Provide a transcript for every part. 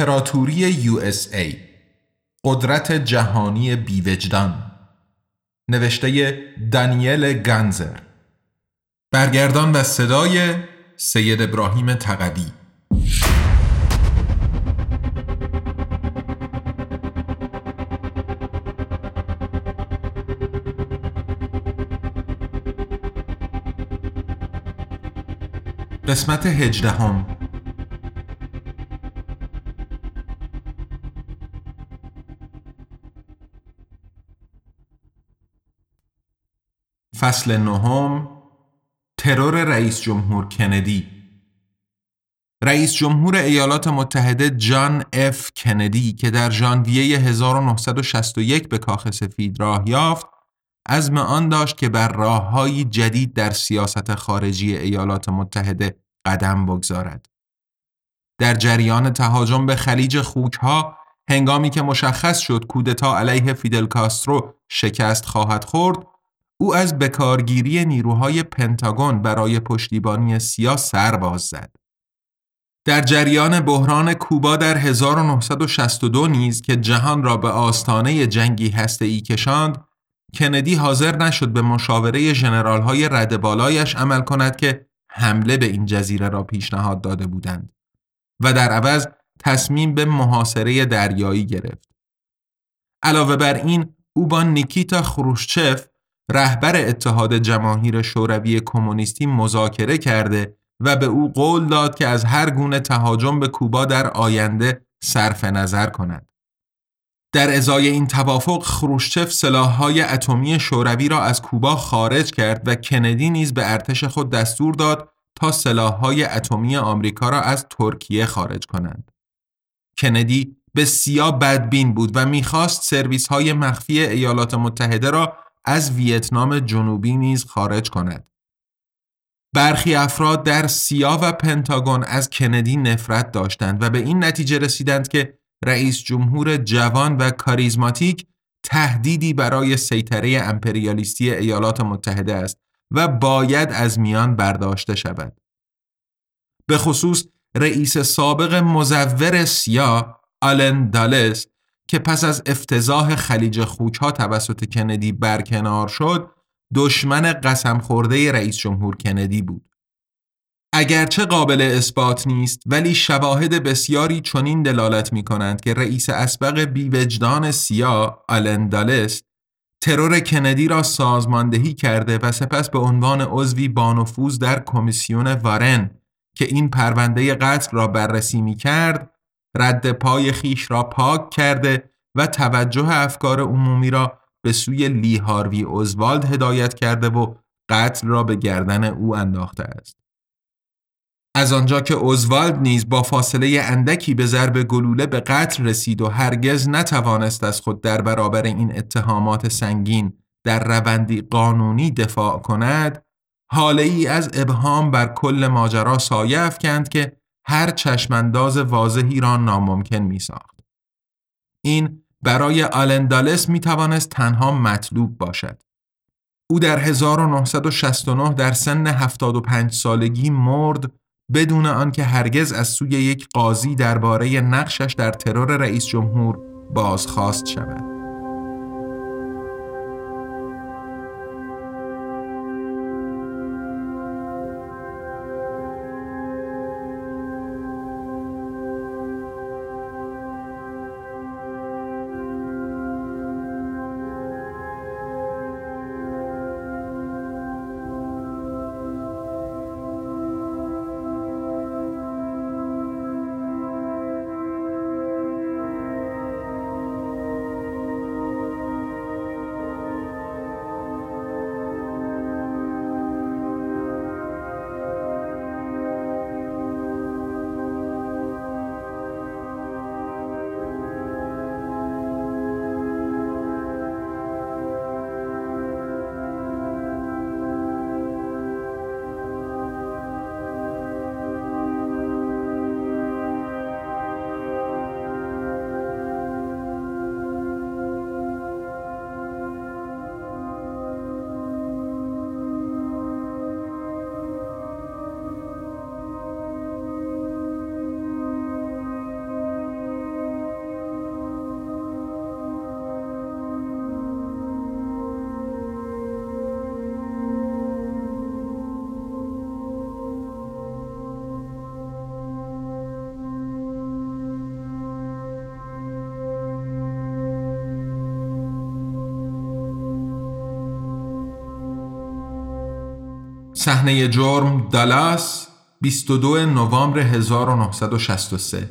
امپراتوری USA قدرت جهانی بیوجدان. نوشته دانیل گنزر برگردان و صدای سید ابراهیم تقوی. قسمت هجدهم. فصل نهم ترور رئیس جمهور کندی رئیس جمهور ایالات متحده جان اف کندی که در ژانویه 1961 به کاخ سفید راه یافت عزم آن داشت که بر راههایی جدید در سیاست خارجی ایالات متحده قدم بگذارد. در جریان تهاجم به خلیج خوکها هنگامی که مشخص شد کودتا علیه فیدل کاسترو شکست خواهد خورد او از بکارگیری نیروهای پنتاگون برای پشتیبانی سیا سر باز زد. در جریان بحران کوبا در 1962 نیز که جهان را به آستانه جنگی ای کشاند، کندی حاضر نشد به مشاوره ژنرال های رد بالایش عمل کند که حمله به این جزیره را پیشنهاد داده بودند و در عوض تصمیم به محاصره دریایی گرفت. علاوه بر این او با نیکیتا خروشچف رهبر اتحاد جماهیر شوروی کمونیستی مذاکره کرده و به او قول داد که از هر گونه تهاجم به کوبا در آینده صرف نظر کند. در ازای این توافق خروشچف سلاحهای اتمی شوروی را از کوبا خارج کرد و کندی نیز به ارتش خود دستور داد تا سلاحهای اتمی آمریکا را از ترکیه خارج کنند. کندی بسیار بدبین بود و می‌خواست سرویس های مخفی ایالات متحده را از ویتنام جنوبی نیز خارج کند. برخی افراد در سیا و پنتاگون از کندی نفرت داشتند و به این نتیجه رسیدند که رئیس جمهور جوان و کاریزماتیک تهدیدی برای سیطره امپریالیستی ایالات متحده است و باید از میان برداشته شود. به خصوص رئیس سابق مزور سیا آلن دالس که پس از افتضاح خلیج خوکها توسط کندی برکنار شد دشمن قسم خورده رئیس جمهور کندی بود. اگرچه قابل اثبات نیست ولی شواهد بسیاری چنین دلالت می کنند که رئیس اسبق بیوجدان سیا آلن دالس ترور کندی را سازماندهی کرده و سپس به عنوان عضوی بانفوذ در کمیسیون وارن که این پرونده قتل را بررسی می کرد رد پای خیش را پاک کرده و توجه افکار عمومی را به سوی لی هاروی اوزوالد هدایت کرده و قتل را به گردن او انداخته است. از آنجا که اوزوالد نیز با فاصله اندکی به ضرب گلوله به قتل رسید و هرگز نتوانست از خود در برابر این اتهامات سنگین در روندی قانونی دفاع کند، حاله ای از ابهام بر کل ماجرا سایه افکند که هر چشمانداز واضحی را ناممکن می ساخت. این برای آلندالس می توانست تنها مطلوب باشد. او در 1969 در سن 75 سالگی مرد بدون آنکه هرگز از سوی یک قاضی درباره نقشش در ترور رئیس جمهور بازخواست شود. صحنه جرم دالاس 22 نوامبر 1963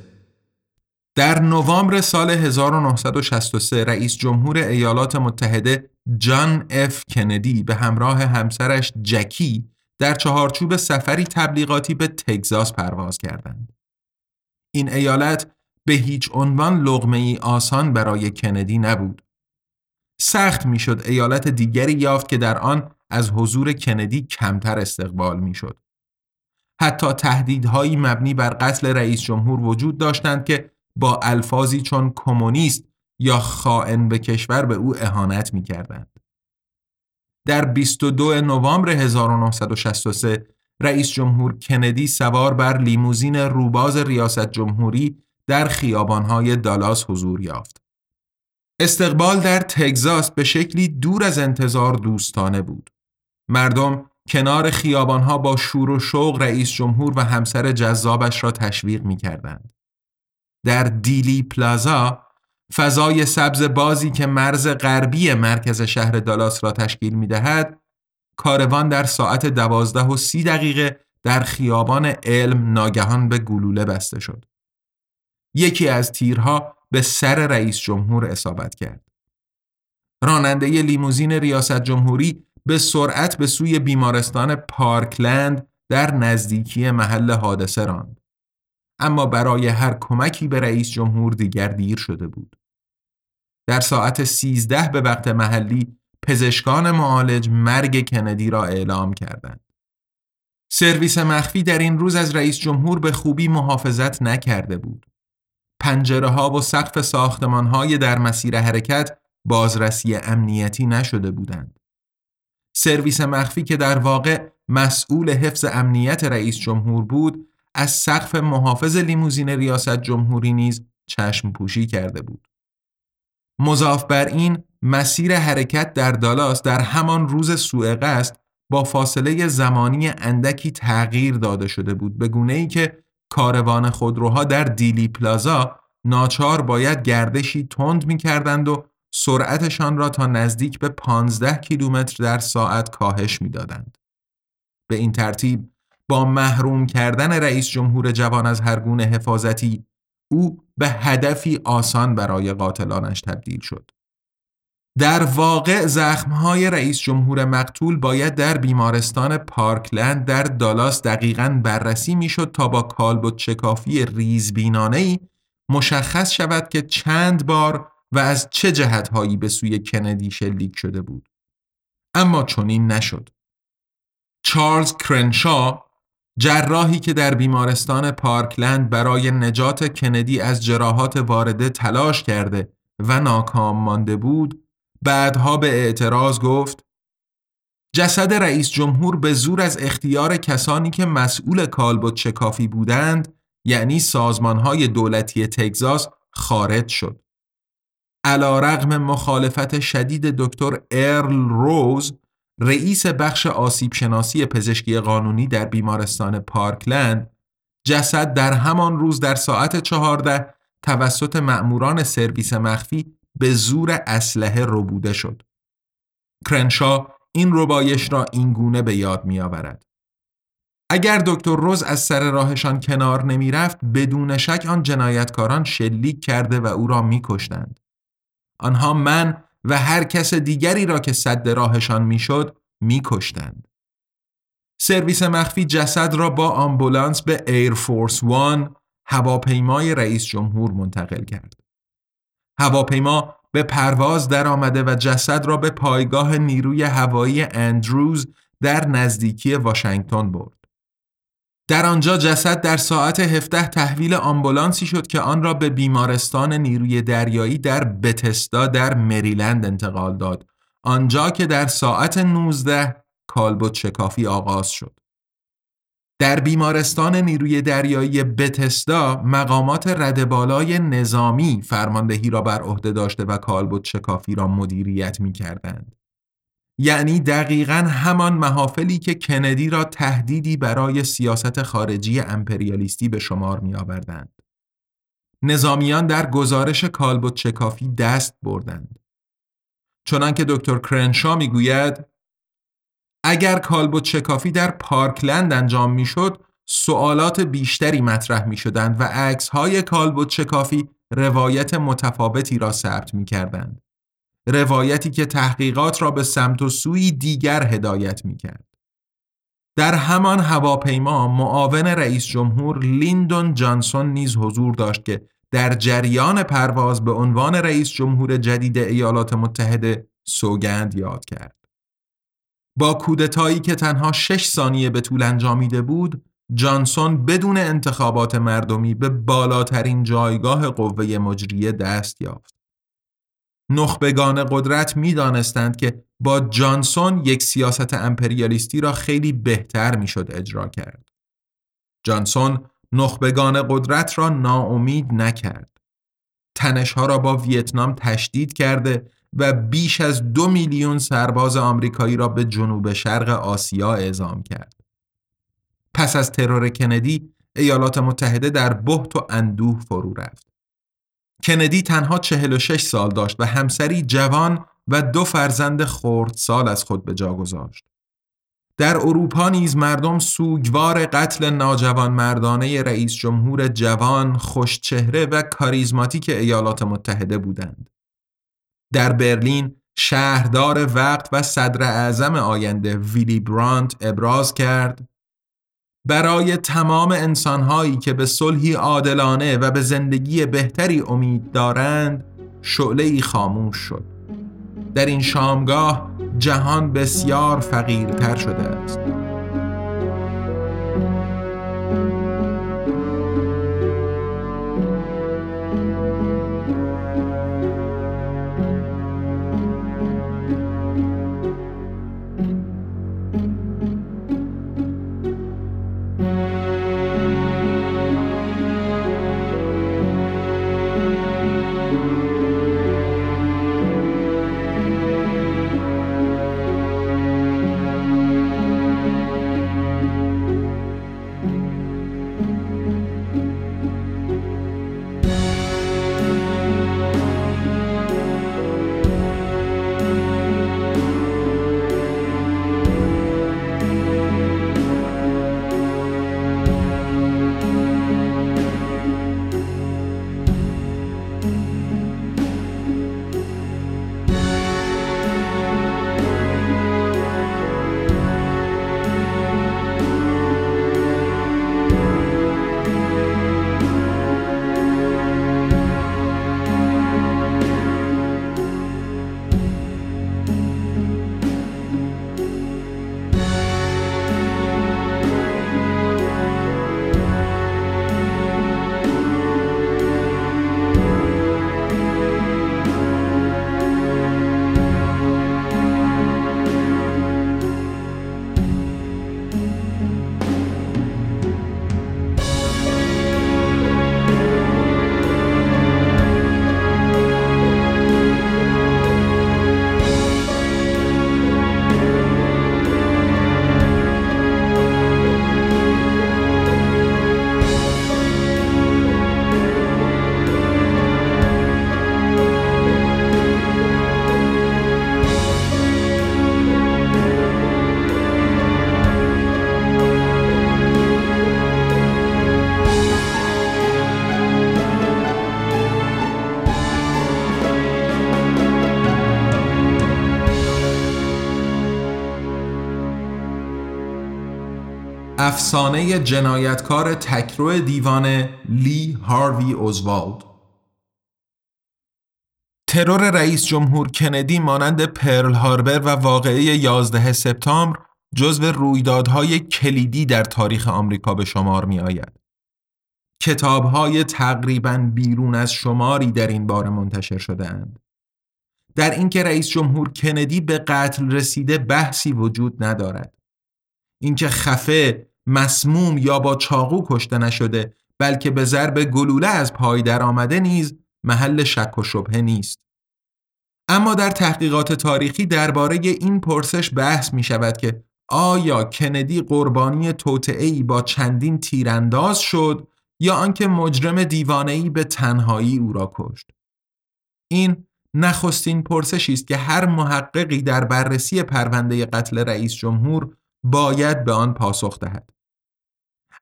در نوامبر سال 1963 رئیس جمهور ایالات متحده جان اف کندی به همراه همسرش جکی در چهارچوب سفری تبلیغاتی به تگزاس پرواز کردند. این ایالت به هیچ عنوان لغمه ای آسان برای کندی نبود. سخت می‌شد ایالت دیگری یافت که در آن از حضور کندی کمتر استقبال می‌شد. حتی تهدیدهایی مبنی بر قتل رئیس جمهور وجود داشتند که با الفاظی چون کمونیست یا خائن به کشور به او اهانت می کردند. در 22 نوامبر 1963 رئیس جمهور کندی سوار بر لیموزین روباز ریاست جمهوری در خیابانهای دالاس حضور یافت. استقبال در تگزاس به شکلی دور از انتظار دوستانه بود. مردم کنار خیابانها با شور و شوق رئیس جمهور و همسر جذابش را تشویق می کردند. در دیلی پلازا فضای سبز بازی که مرز غربی مرکز شهر دالاس را تشکیل می دهد کاروان در ساعت دوازده و سی دقیقه در خیابان علم ناگهان به گلوله بسته شد. یکی از تیرها به سر رئیس جمهور اصابت کرد. راننده لیموزین ریاست جمهوری به سرعت به سوی بیمارستان پارکلند در نزدیکی محل حادثه راند. اما برای هر کمکی به رئیس جمهور دیگر دیر شده بود. در ساعت 13 به وقت محلی پزشکان معالج مرگ کندی را اعلام کردند. سرویس مخفی در این روز از رئیس جمهور به خوبی محافظت نکرده بود. پنجره ها و سقف ساختمان های در مسیر حرکت بازرسی امنیتی نشده بودند. سرویس مخفی که در واقع مسئول حفظ امنیت رئیس جمهور بود از سقف محافظ لیموزین ریاست جمهوری نیز چشم پوشی کرده بود. مضاف بر این مسیر حرکت در دالاس در همان روز سوء قصد با فاصله زمانی اندکی تغییر داده شده بود به گونه ای که کاروان خودروها در دیلی پلازا ناچار باید گردشی تند می کردند و سرعتشان را تا نزدیک به 15 کیلومتر در ساعت کاهش می دادند. به این ترتیب با محروم کردن رئیس جمهور جوان از هر گونه حفاظتی او به هدفی آسان برای قاتلانش تبدیل شد. در واقع زخمهای رئیس جمهور مقتول باید در بیمارستان پارکلند در دالاس دقیقا بررسی می‌شد تا با کالبد شکافی ریزبینانه مشخص شود که چند بار و از چه جهتهایی به سوی کندی شلیک شده بود. اما چنین نشد. چارلز کرنشا جراحی که در بیمارستان پارکلند برای نجات کندی از جراحات وارده تلاش کرده و ناکام مانده بود بعدها به اعتراض گفت جسد رئیس جمهور به زور از اختیار کسانی که مسئول کالبد شکافی بودند یعنی سازمانهای دولتی تگزاس خارج شد. علا رغم مخالفت شدید دکتر ارل روز رئیس بخش آسیب شناسی پزشکی قانونی در بیمارستان پارکلند جسد در همان روز در ساعت چهارده توسط مأموران سرویس مخفی به زور اسلحه ربوده شد. کرنشا این ربایش را اینگونه به یاد می آورد. اگر دکتر رز از سر راهشان کنار نمی رفت بدون شک آن جنایتکاران شلیک کرده و او را می کشتند. آنها من و هر کس دیگری را که سد راهشان می‌شد میکشتند. سرویس مخفی جسد را با آمبولانس به ایر فورس وان هواپیمای رئیس جمهور منتقل کرد. هواپیما به پرواز درآمده و جسد را به پایگاه نیروی هوایی اندروز در نزدیکی واشنگتن برد. در آنجا جسد در ساعت 17 تحویل آمبولانسی شد که آن را به بیمارستان نیروی دریایی در بتستا در مریلند انتقال داد آنجا که در ساعت 19 کالبوت شکافی آغاز شد در بیمارستان نیروی دریایی بتسدا مقامات ردبالای نظامی فرماندهی را بر عهده داشته و کالبوت شکافی را مدیریت می کردند. یعنی دقیقا همان محافلی که کندی را تهدیدی برای سیاست خارجی امپریالیستی به شمار می آوردند. نظامیان در گزارش کالبوت چکافی دست بردند. چنانکه دکتر کرنشا گوید اگر کالبوت شکافی در پارکلند انجام می‌شد سوالات بیشتری مطرح می شدند و عکس های کالبوت شکافی روایت متفاوتی را ثبت می کردند. روایتی که تحقیقات را به سمت و سوی دیگر هدایت می کرد. در همان هواپیما معاون رئیس جمهور لیندون جانسون نیز حضور داشت که در جریان پرواز به عنوان رئیس جمهور جدید ایالات متحده سوگند یاد کرد. با کودتایی که تنها شش ثانیه به طول انجامیده بود، جانسون بدون انتخابات مردمی به بالاترین جایگاه قوه مجریه دست یافت. نخبگان قدرت می دانستند که با جانسون یک سیاست امپریالیستی را خیلی بهتر می‌شد اجرا کرد. جانسون نخبگان قدرت را ناامید نکرد. تنشها را با ویتنام تشدید کرده و بیش از دو میلیون سرباز آمریکایی را به جنوب شرق آسیا اعزام کرد. پس از ترور کندی ایالات متحده در بحت و اندوه فرو رفت. کندی تنها 46 سال داشت و همسری جوان و دو فرزند سال از خود به جا گذاشت. در اروپا نیز مردم سوگوار قتل ناجوان مردانه رئیس جمهور جوان، خوشچهره و کاریزماتیک ایالات متحده بودند. در برلین شهردار وقت و صدر اعظم آینده ویلی برانت ابراز کرد برای تمام انسانهایی که به صلحی عادلانه و به زندگی بهتری امید دارند شعله خاموش شد. در این شامگاه جهان بسیار فقیرتر شده است. افسانه جنایتکار تکرو دیوان لی هاروی اوزوالد ترور رئیس جمهور کندی مانند پرل هاربر و واقعه 11 سپتامبر جزو رویدادهای کلیدی در تاریخ آمریکا به شمار می آید. کتابهای تقریبا بیرون از شماری در این باره منتشر شده اند. در اینکه رئیس جمهور کندی به قتل رسیده بحثی وجود ندارد. اینکه خفه مسموم یا با چاقو کشته نشده بلکه به ضرب گلوله از پای در آمده نیز محل شک و شبهه نیست. اما در تحقیقات تاریخی درباره این پرسش بحث می شود که آیا کندی قربانی توطئه‌ای با چندین تیرانداز شد یا آنکه مجرم دیوانه‌ای به تنهایی او را کشت؟ این نخستین پرسشی است که هر محققی در بررسی پرونده قتل رئیس جمهور باید به آن پاسخ دهد.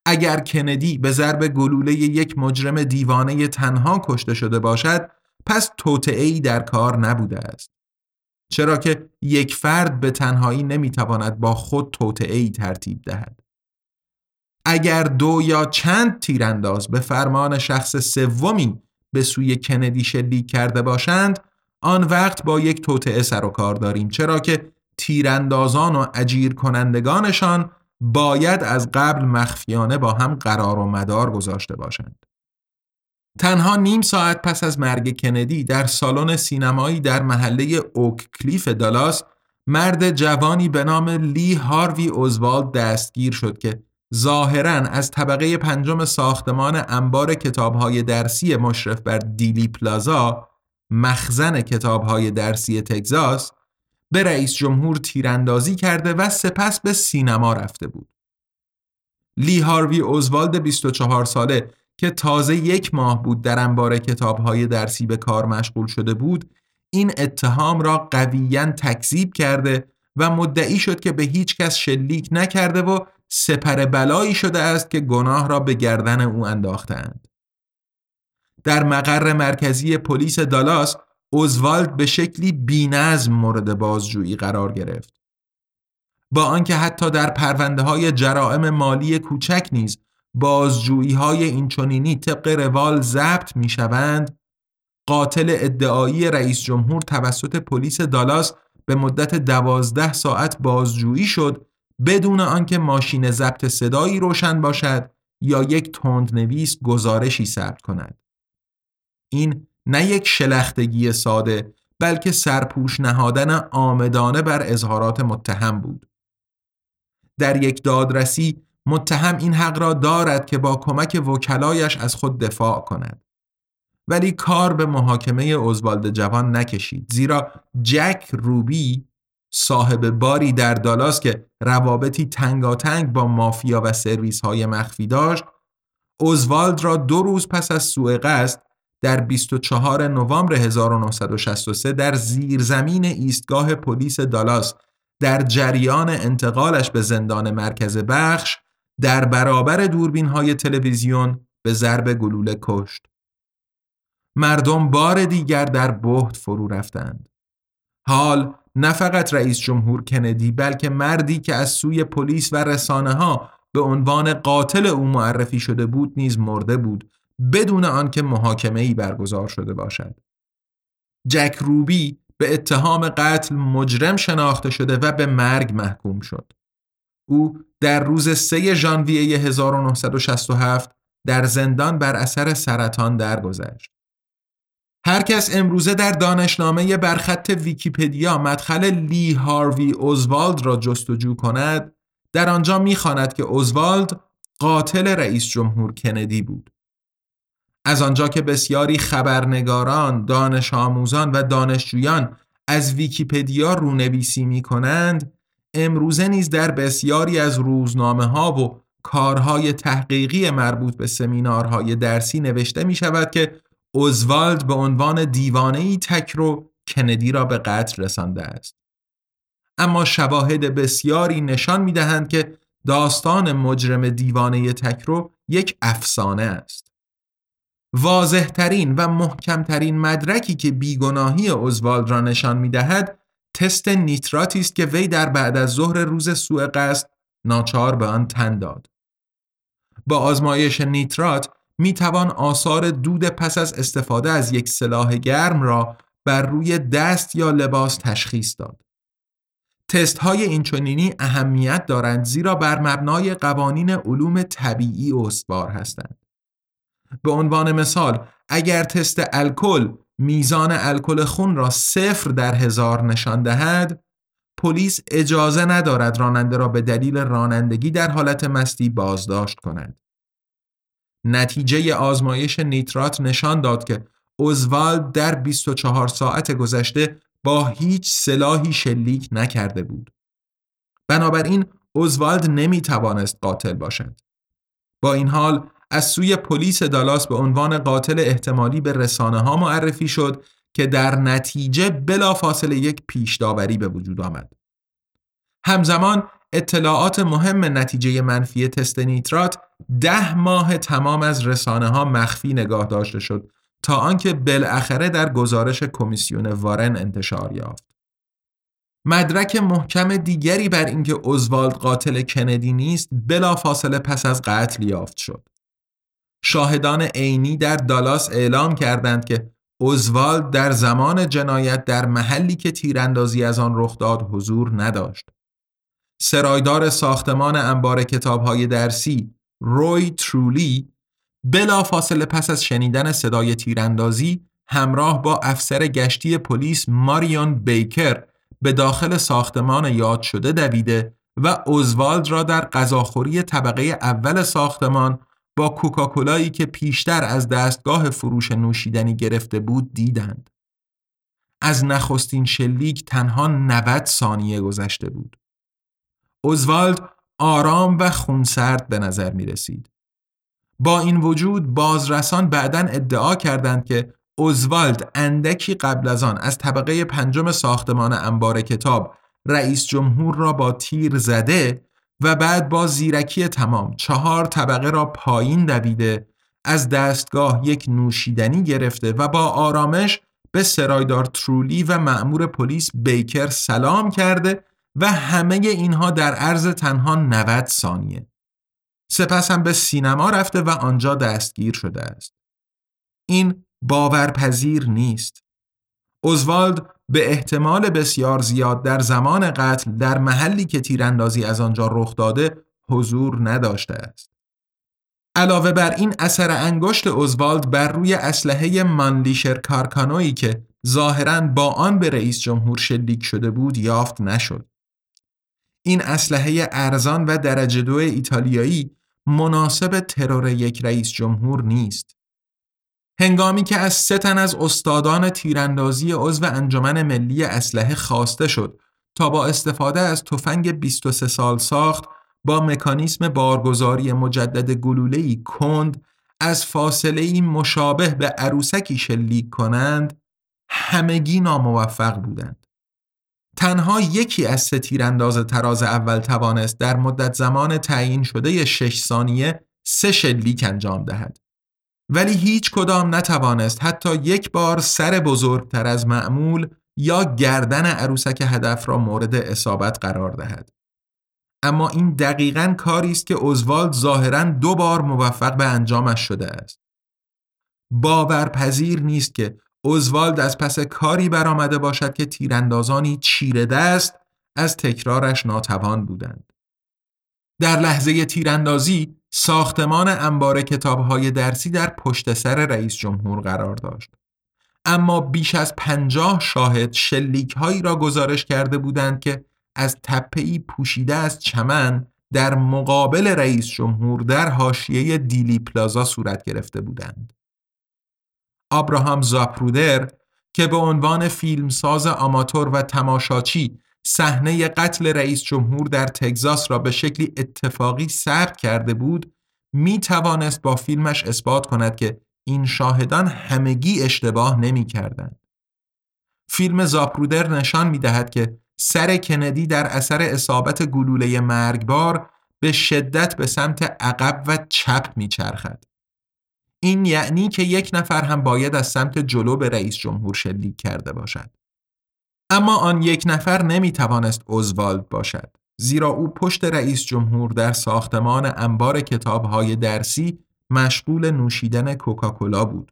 اگر کندی به ضرب گلوله یک مجرم دیوانه تنها کشته شده باشد پس توطعه در کار نبوده است. چرا که یک فرد به تنهایی نمی‌تواند با خود توطعه ترتیب دهد. اگر دو یا چند تیرانداز به فرمان شخص سومی به سوی کندی شلیک کرده باشند آن وقت با یک توطعه سر و کار داریم چرا که تیراندازان و اجیر کنندگانشان باید از قبل مخفیانه با هم قرار و مدار گذاشته باشند. تنها نیم ساعت پس از مرگ کندی در سالن سینمایی در محله اوک کلیف دالاس مرد جوانی به نام لی هاروی اوزوالد دستگیر شد که ظاهرا از طبقه پنجم ساختمان انبار کتابهای درسی مشرف بر دیلی پلازا مخزن کتابهای درسی تگزاس به رئیس جمهور تیراندازی کرده و سپس به سینما رفته بود. لی هاروی اوزوالد 24 ساله که تازه یک ماه بود در انبار کتابهای درسی به کار مشغول شده بود این اتهام را قویا تکذیب کرده و مدعی شد که به هیچ کس شلیک نکرده و سپر بلایی شده است که گناه را به گردن او انداختند. در مقر مرکزی پلیس دالاس اوزوالد به شکلی بینظم مورد بازجویی قرار گرفت. با آنکه حتی در پرونده های جرائم مالی کوچک نیز بازجویی های اینچنینی طبق روال ضبط می شوند قاتل ادعایی رئیس جمهور توسط پلیس دالاس به مدت دوازده ساعت بازجویی شد بدون آنکه ماشین ضبط صدایی روشن باشد یا یک تندنویس گزارشی ثبت کند. این نه یک شلختگی ساده بلکه سرپوش نهادن آمدانه بر اظهارات متهم بود. در یک دادرسی متهم این حق را دارد که با کمک وکلایش از خود دفاع کند. ولی کار به محاکمه اوزوالد جوان نکشید زیرا جک روبی صاحب باری در دالاس که روابطی تنگاتنگ با مافیا و سرویس های مخفی داشت اوزوالد را دو روز پس از سوء قصد در 24 نوامبر 1963 در زیرزمین ایستگاه پلیس دالاس در جریان انتقالش به زندان مرکز بخش در برابر دوربین های تلویزیون به ضرب گلوله کشت. مردم بار دیگر در بهت فرو رفتند. حال نه فقط رئیس جمهور کندی بلکه مردی که از سوی پلیس و رسانه ها به عنوان قاتل او معرفی شده بود نیز مرده بود بدون آنکه محاکمه ای برگزار شده باشد. جک روبی به اتهام قتل مجرم شناخته شده و به مرگ محکوم شد. او در روز 3 ژانویه 1967 در زندان بر اثر سرطان درگذشت. هر کس امروزه در دانشنامه برخط ویکیپدیا مدخل لی هاروی اوزوالد را جستجو کند در آنجا می‌خواند که اوزوالد قاتل رئیس جمهور کندی بود. از آنجا که بسیاری خبرنگاران، دانش آموزان و دانشجویان از ویکیپدیا رونویسی می کنند، امروزه نیز در بسیاری از روزنامه ها و کارهای تحقیقی مربوط به سمینارهای درسی نوشته می شود که اوزوالد به عنوان دیوانه ای تکرو کندی را به قتل رسانده است. اما شواهد بسیاری نشان می دهند که داستان مجرم دیوانه تکرو یک افسانه است. واضحترین و محکمترین مدرکی که بیگناهی اوزوالد را نشان می دهد تست نیتراتی است که وی در بعد از ظهر روز سوء قصد ناچار به آن تن داد. با آزمایش نیترات می توان آثار دود پس از استفاده از یک سلاح گرم را بر روی دست یا لباس تشخیص داد. تست های اینچنینی اهمیت دارند زیرا بر مبنای قوانین علوم طبیعی استوار هستند. به عنوان مثال اگر تست الکل میزان الکل خون را صفر در هزار نشان دهد پلیس اجازه ندارد راننده را به دلیل رانندگی در حالت مستی بازداشت کند. نتیجه آزمایش نیترات نشان داد که اوزوالد در 24 ساعت گذشته با هیچ سلاحی شلیک نکرده بود. بنابراین اوزوالد نمی توانست قاتل باشد. با این حال از سوی پلیس دالاس به عنوان قاتل احتمالی به رسانه ها معرفی شد که در نتیجه بلافاصله یک پیش داوری به وجود آمد. همزمان اطلاعات مهم نتیجه منفی تست نیترات ده ماه تمام از رسانه ها مخفی نگاه داشته شد تا آنکه بالاخره در گزارش کمیسیون وارن انتشار یافت. مدرک محکم دیگری بر اینکه اوزوالد قاتل کندی نیست بلافاصله پس از قتل یافت شد. شاهدان عینی در دالاس اعلام کردند که اوزوالد در زمان جنایت در محلی که تیراندازی از آن رخ داد حضور نداشت. سرایدار ساختمان انبار کتابهای درسی روی ترولی بلا فاصله پس از شنیدن صدای تیراندازی همراه با افسر گشتی پلیس ماریون بیکر به داخل ساختمان یاد شده دویده و اوزوالد را در غذاخوری طبقه اول ساختمان با کوکاکولایی که پیشتر از دستگاه فروش نوشیدنی گرفته بود دیدند. از نخستین شلیک تنها 90 ثانیه گذشته بود. اوزوالد آرام و خونسرد به نظر می رسید. با این وجود بازرسان بعدا ادعا کردند که اوزوالد اندکی قبل از آن از طبقه پنجم ساختمان انبار کتاب رئیس جمهور را با تیر زده و بعد با زیرکی تمام چهار طبقه را پایین دویده از دستگاه یک نوشیدنی گرفته و با آرامش به سرایدار ترولی و مأمور پلیس بیکر سلام کرده و همه اینها در عرض تنها 90 ثانیه. سپس هم به سینما رفته و آنجا دستگیر شده است. این باورپذیر نیست. اوزوالد به احتمال بسیار زیاد در زمان قتل در محلی که تیراندازی از آنجا رخ داده حضور نداشته است. علاوه بر این اثر انگشت اوزوالد بر روی اسلحه مانلیشر کارکانویی که ظاهرا با آن به رئیس جمهور شلیک شده بود یافت نشد. این اسلحه ارزان و درجه دو ایتالیایی مناسب ترور یک رئیس جمهور نیست. هنگامی که از سه تن از استادان تیراندازی عضو انجمن ملی اسلحه خواسته شد تا با استفاده از تفنگ 23 سال ساخت با مکانیسم بارگذاری مجدد گلوله‌ای کند از فاصله ای مشابه به عروسکی شلیک کنند همگی ناموفق بودند. تنها یکی از سه تیرانداز تراز اول توانست در مدت زمان تعیین شده 6 ثانیه سه شلیک انجام دهد. ولی هیچ کدام نتوانست حتی یک بار سر بزرگتر از معمول یا گردن عروسک هدف را مورد اصابت قرار دهد. اما این دقیقا کاری است که اوزوالد ظاهرا دو بار موفق به انجامش شده است. باورپذیر نیست که اوزوالد از پس کاری برآمده باشد که تیراندازانی چیره دست از تکرارش ناتوان بودند. در لحظه تیراندازی ساختمان انبار کتابهای درسی در پشت سر رئیس جمهور قرار داشت. اما بیش از پنجاه شاهد شلیک هایی را گزارش کرده بودند که از تپهی پوشیده از چمن در مقابل رئیس جمهور در حاشیه دیلی پلازا صورت گرفته بودند. آبراهام زاپرودر که به عنوان فیلمساز آماتور و تماشاچی صحنه قتل رئیس جمهور در تگزاس را به شکلی اتفاقی ثبت کرده بود می توانست با فیلمش اثبات کند که این شاهدان همگی اشتباه نمی کردند. فیلم زاپرودر نشان می دهد که سر کندی در اثر اصابت گلوله مرگبار به شدت به سمت عقب و چپ می چرخد. این یعنی که یک نفر هم باید از سمت جلو به رئیس جمهور شلیک کرده باشد. اما آن یک نفر نمی توانست اوزوالد باشد زیرا او پشت رئیس جمهور در ساختمان انبار کتابهای درسی مشغول نوشیدن کوکاکولا بود.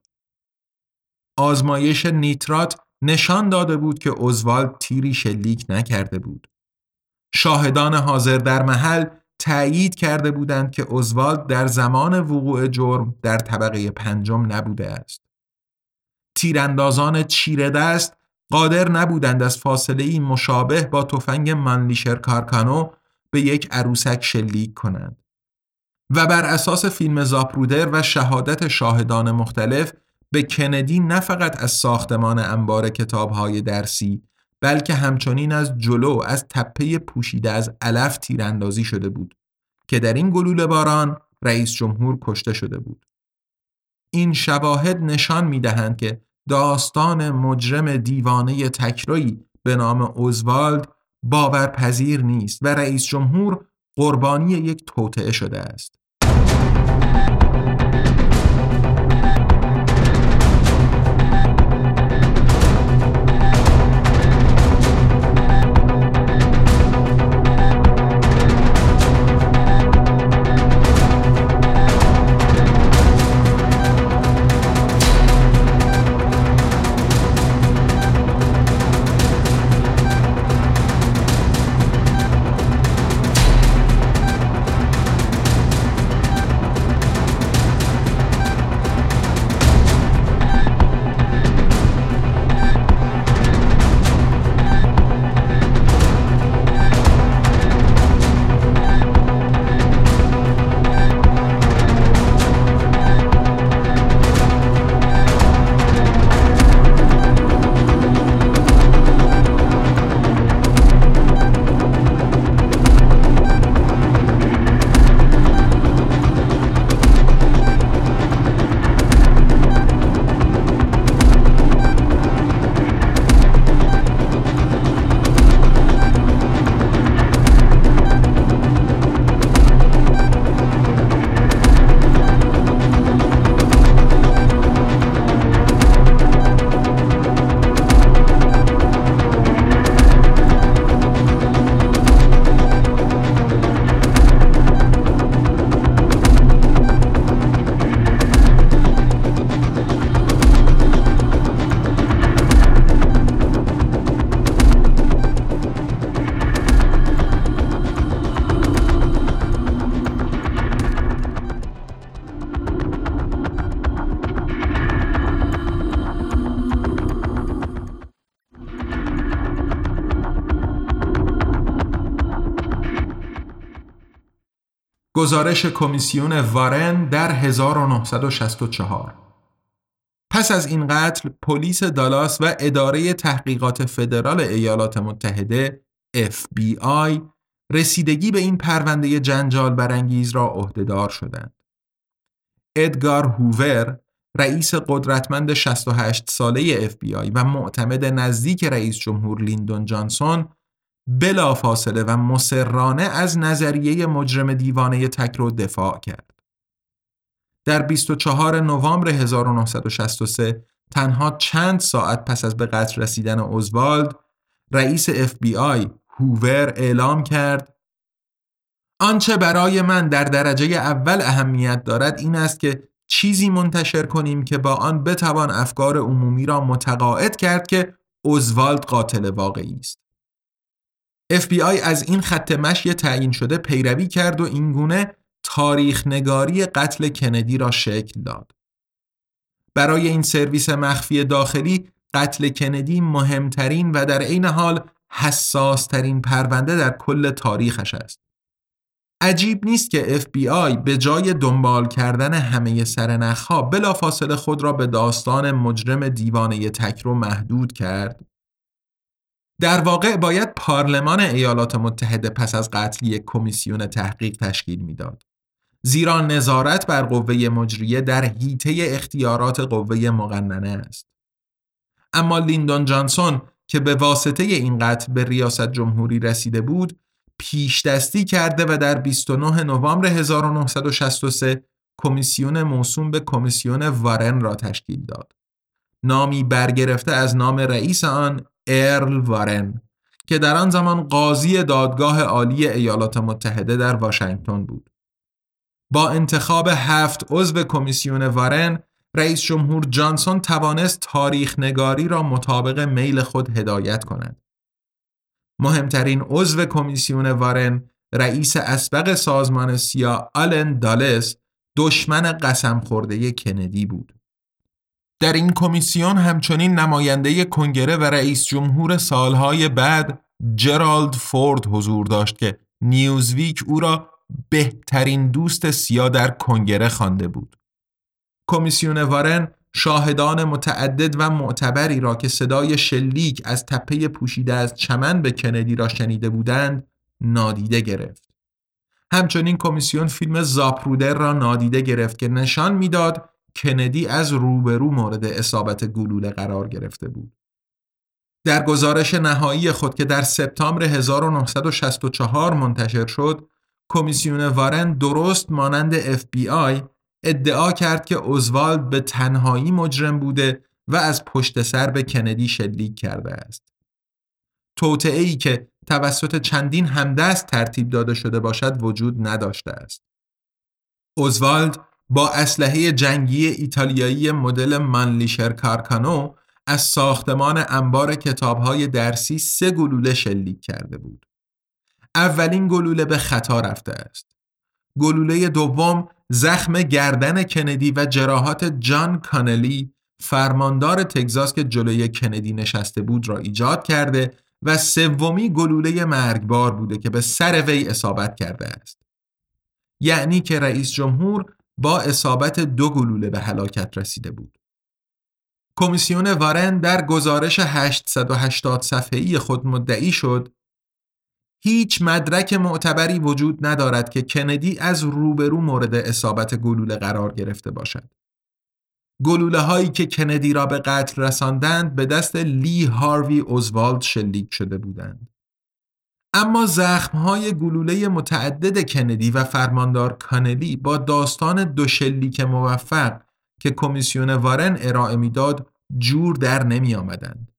آزمایش نیترات نشان داده بود که اوزوالد تیری شلیک نکرده بود. شاهدان حاضر در محل تأیید کرده بودند که اوزوالد در زمان وقوع جرم در طبقه پنجم نبوده است. تیراندازان چیره دست قادر نبودند از فاصله ای مشابه با تفنگ منلیشر کارکانو به یک عروسک شلیک کنند. و بر اساس فیلم زاپرودر و شهادت شاهدان مختلف به کندی نه فقط از ساختمان انبار کتابهای درسی بلکه همچنین از جلو از تپه پوشیده از علف تیراندازی شده بود که در این گلوله باران رئیس جمهور کشته شده بود. این شواهد نشان می دهند که داستان مجرم دیوانه تکروی به نام اوزوالد باورپذیر نیست و رئیس جمهور قربانی یک توطعه شده است. گزارش کمیسیون وارن در 1964 پس از این قتل پلیس دالاس و اداره تحقیقات فدرال ایالات متحده FBI رسیدگی به این پرونده جنجال برانگیز را عهدهدار شدند. ادگار هوور رئیس قدرتمند 68 ساله FBI و معتمد نزدیک رئیس جمهور لیندون جانسون بلافاصله و مسررانه از نظریه مجرم دیوانه تک دفاع کرد. در 24 نوامبر 1963 تنها چند ساعت پس از به قتل رسیدن اوزوالد رئیس FBI هوور اعلام کرد آنچه برای من در درجه اول اهمیت دارد این است که چیزی منتشر کنیم که با آن بتوان افکار عمومی را متقاعد کرد که اوزوالد قاتل واقعی است. FBI از این خط مشی تعیین شده پیروی کرد و اینگونه تاریخ نگاری قتل کندی را شکل داد. برای این سرویس مخفی داخلی قتل کندی مهمترین و در عین حال حساسترین پرونده در کل تاریخش است. عجیب نیست که FBI به جای دنبال کردن همه سرنخها بلافاصله خود را به داستان مجرم دیوانه تکرو محدود کرد در واقع باید پارلمان ایالات متحده پس از قتل یک کمیسیون تحقیق تشکیل می‌داد. زیرا نظارت بر قوه مجریه در حیطه اختیارات قوه مقننه است. اما لیندون جانسون که به واسطه این قتل به ریاست جمهوری رسیده بود، پیش دستی کرده و در 29 نوامبر 1963 کمیسیون موسوم به کمیسیون وارن را تشکیل داد. نامی برگرفته از نام رئیس آن ارل وارن که در آن زمان قاضی دادگاه عالی ایالات متحده در واشنگتن بود. با انتخاب هفت عضو کمیسیون وارن رئیس جمهور جانسون توانست تاریخ نگاری را مطابق میل خود هدایت کند. مهمترین عضو کمیسیون وارن رئیس اسبق سازمان سیا آلن دالس دشمن قسم خورده کندی بود. در این کمیسیون همچنین نماینده کنگره و رئیس جمهور سالهای بعد جرالد فورد حضور داشت که نیوزویک او را بهترین دوست سیا در کنگره خوانده بود. کمیسیون وارن شاهدان متعدد و معتبری را که صدای شلیک از تپه پوشیده از چمن به کندی را شنیده بودند نادیده گرفت. همچنین کمیسیون فیلم زاپرودر را نادیده گرفت که نشان می‌داد کندی از روبرو مورد اصابت گلوله قرار گرفته بود. در گزارش نهایی خود که در سپتامبر 1964 منتشر شد، کمیسیون وارن درست مانند FBI ادعا کرد که اوزوالد به تنهایی مجرم بوده و از پشت سر به کندی شلیک کرده است. توطعه ای که توسط چندین همدست ترتیب داده شده باشد وجود نداشته است. اوزوالد با اسلحه جنگی ایتالیایی مدل مانلیشر کارکانو از ساختمان انبار کتابهای درسی سه گلوله شلیک کرده بود. اولین گلوله به خطا رفته است. گلوله دوم زخم گردن کندی و جراحات جان کانلی فرماندار تگزاس که جلوی کندی نشسته بود را ایجاد کرده و سومی گلوله مرگبار بوده که به سر وی اصابت کرده است. یعنی که رئیس جمهور با اصابت دو گلوله به هلاکت رسیده بود. کمیسیون وارن در گزارش 880 صفحه‌ای خود مدعی شد هیچ مدرک معتبری وجود ندارد که کندی از روبرو مورد اصابت گلوله قرار گرفته باشد. گلوله هایی که کندی را به قتل رساندند به دست لی هاروی اوزوالد شلیک شده بودند. اما زخم های گلوله متعدد کندی و فرماندار کانلی با داستان دو شلیک موفق که کمیسیون وارن ارائه می‌داد جور در نمی آمدند.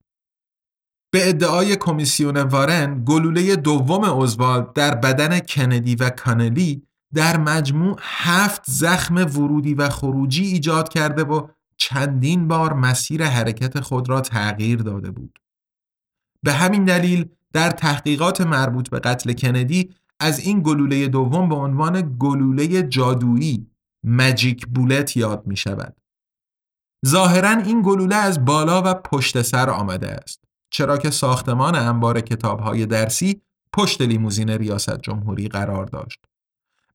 به ادعای کمیسیون وارن گلوله دوم اوزوالد در بدن کندی و کانلی در مجموع هفت زخم ورودی و خروجی ایجاد کرده و چندین بار مسیر حرکت خود را تغییر داده بود. به همین دلیل در تحقیقات مربوط به قتل کندی از این گلوله دوم به عنوان گلوله جادویی مجیک بولت یاد می شود. ظاهرا این گلوله از بالا و پشت سر آمده است چرا که ساختمان انبار کتابهای درسی پشت لیموزین ریاست جمهوری قرار داشت.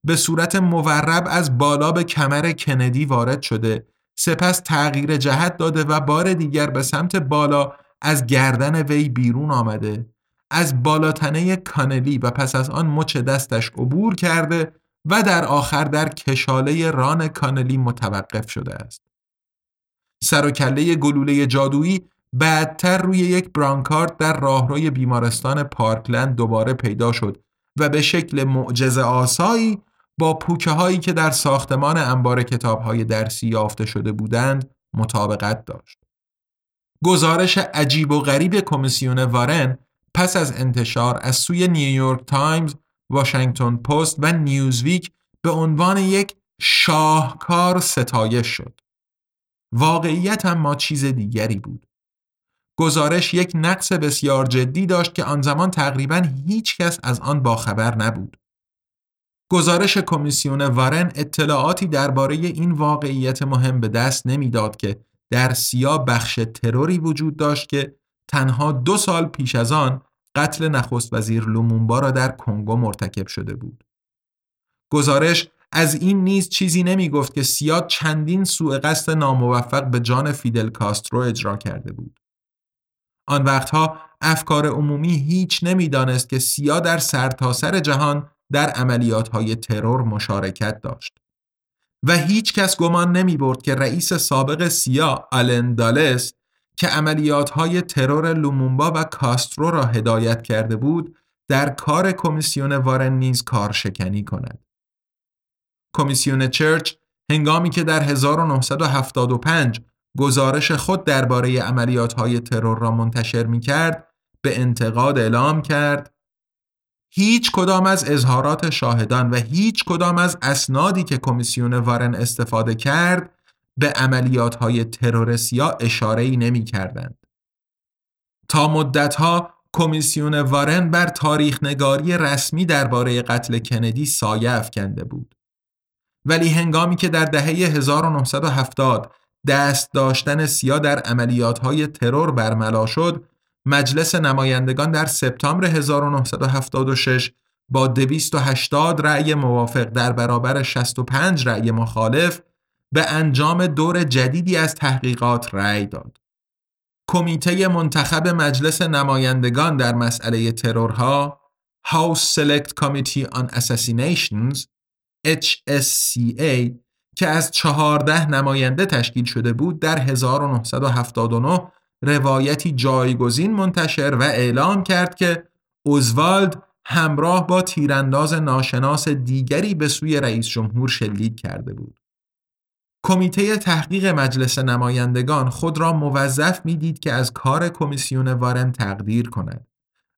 به صورت مورب از بالا به کمر کندی وارد شده سپس تغییر جهت داده و بار دیگر به سمت بالا از گردن وی بیرون آمده از بالاتنه کانلی و پس از آن مچ دستش عبور کرده و در آخر در کشاله ران کانلی متوقف شده است. سر و کله گلوله جادویی بعدتر روی یک برانکارد در راهروی بیمارستان پارکلند دوباره پیدا شد و به شکل معجزه آسایی با پوکه هایی که در ساختمان انبار کتاب های درسی یافته شده بودند مطابقت داشت. گزارش عجیب و غریب کمیسیون وارن پس از انتشار از سوی نیویورک تایمز، واشنگتن پست و نیوزویک به عنوان یک شاهکار ستایش شد. واقعیت اما چیز دیگری بود. گزارش یک نقص بسیار جدی داشت که آن زمان تقریبا هیچ کس از آن باخبر نبود. گزارش کمیسیون وارن اطلاعاتی درباره این واقعیت مهم به دست نمی‌داد که در سیا بخش تروری وجود داشت که تنها دو سال پیش از آن قتل نخست وزیر لومونبا را در کنگو مرتکب شده بود. گزارش از این نیز چیزی نمی گفت که سیا چندین سوء قصد ناموفق به جان فیدل کاسترو اجرا کرده بود. آن وقتها افکار عمومی هیچ نمی‌دانست که سیا در سرتاسر سر جهان در عملیات های ترور مشارکت داشت. و هیچ کس گمان نمی برد که رئیس سابق سیا آلن دالس که عملیات ترور لومونبا و کاسترو را هدایت کرده بود در کار کمیسیون وارن نیز کارشکنی کند. کمیسیون چرچ هنگامی که در 1975 گزارش خود درباره عملیات ترور را منتشر می کرد به انتقاد اعلام کرد هیچ کدام از اظهارات شاهدان و هیچ کدام از اسنادی که کمیسیون وارن استفاده کرد به عملیات های ترورسیا اشاره ای نمی کردند. تا مدتها کمیسیون وارن بر تاریخ نگاری رسمی درباره قتل کندی سایه افکنده بود. ولی هنگامی که در دهه 1970 دست داشتن سیا در عملیات های ترور برملا شد مجلس نمایندگان در سپتامبر 1976 با 280 رأی موافق در برابر 65 رأی مخالف به انجام دور جدیدی از تحقیقات رأی داد. کمیته منتخب مجلس نمایندگان در مسئله ترورها House Select Committee on Assassinations HSCA که از چهارده نماینده تشکیل شده بود در 1979 روایتی جایگزین منتشر و اعلام کرد که اوزوالد همراه با تیرانداز ناشناس دیگری به سوی رئیس جمهور شلیک کرده بود. کمیته تحقیق مجلس نمایندگان خود را موظف می‌دید که از کار کمیسیون وارن تقدیر کند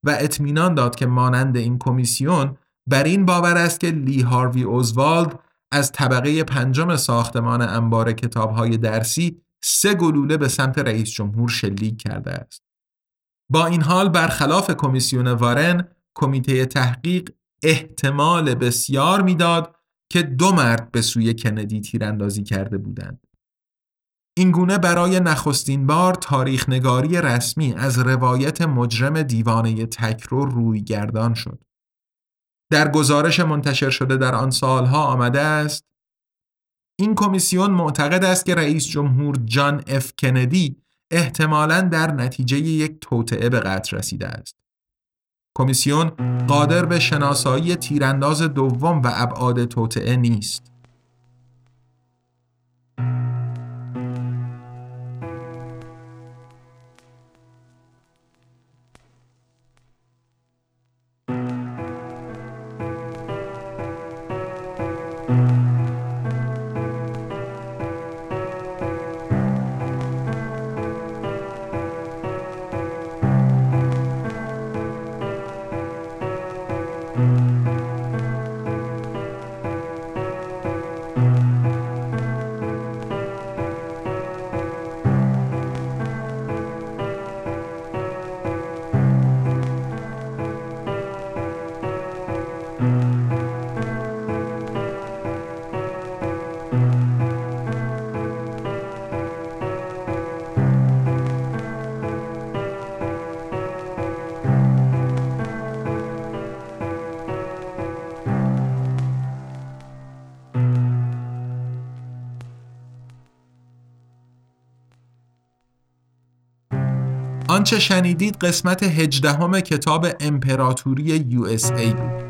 و اطمینان داد که مانند این کمیسیون بر این باور است که لی هاروی اوزوالد از طبقه پنجم ساختمان انبار کتابهای درسی سه گلوله به سمت رئیس جمهور شلیک کرده است. با این حال برخلاف کمیسیون وارن کمیته تحقیق احتمال بسیار می‌داد که دو مرد به سوی کندی تیراندازی کرده بودند. این گونه برای نخستین بار تاریخ نگاری رسمی از روایت مجرم دیوانه تکرو روی گردان شد. در گزارش منتشر شده در آن سالها آمده است این کمیسیون معتقد است که رئیس جمهور جان اف کندی احتمالاً در نتیجه یک توطعه به قتل رسیده است. کمیسیون قادر به شناسایی تیرانداز دوم و ابعاد توطعه نیست. آنچه شنیدید قسمت هجدهم کتاب امپراتوری USA بود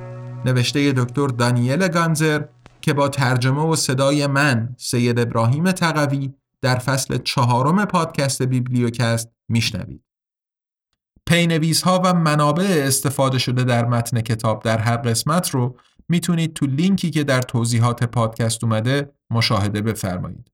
نوشته دکتر دانیل گانزر که با ترجمه و صدای من سید ابراهیم تقوی در فصل چهارم پادکست بیبلیوکست میشنوید پی‌نویس ها و منابع استفاده شده در متن کتاب در هر قسمت رو می‌تونید تو لینکی که در توضیحات پادکست اومده مشاهده بفرمایید.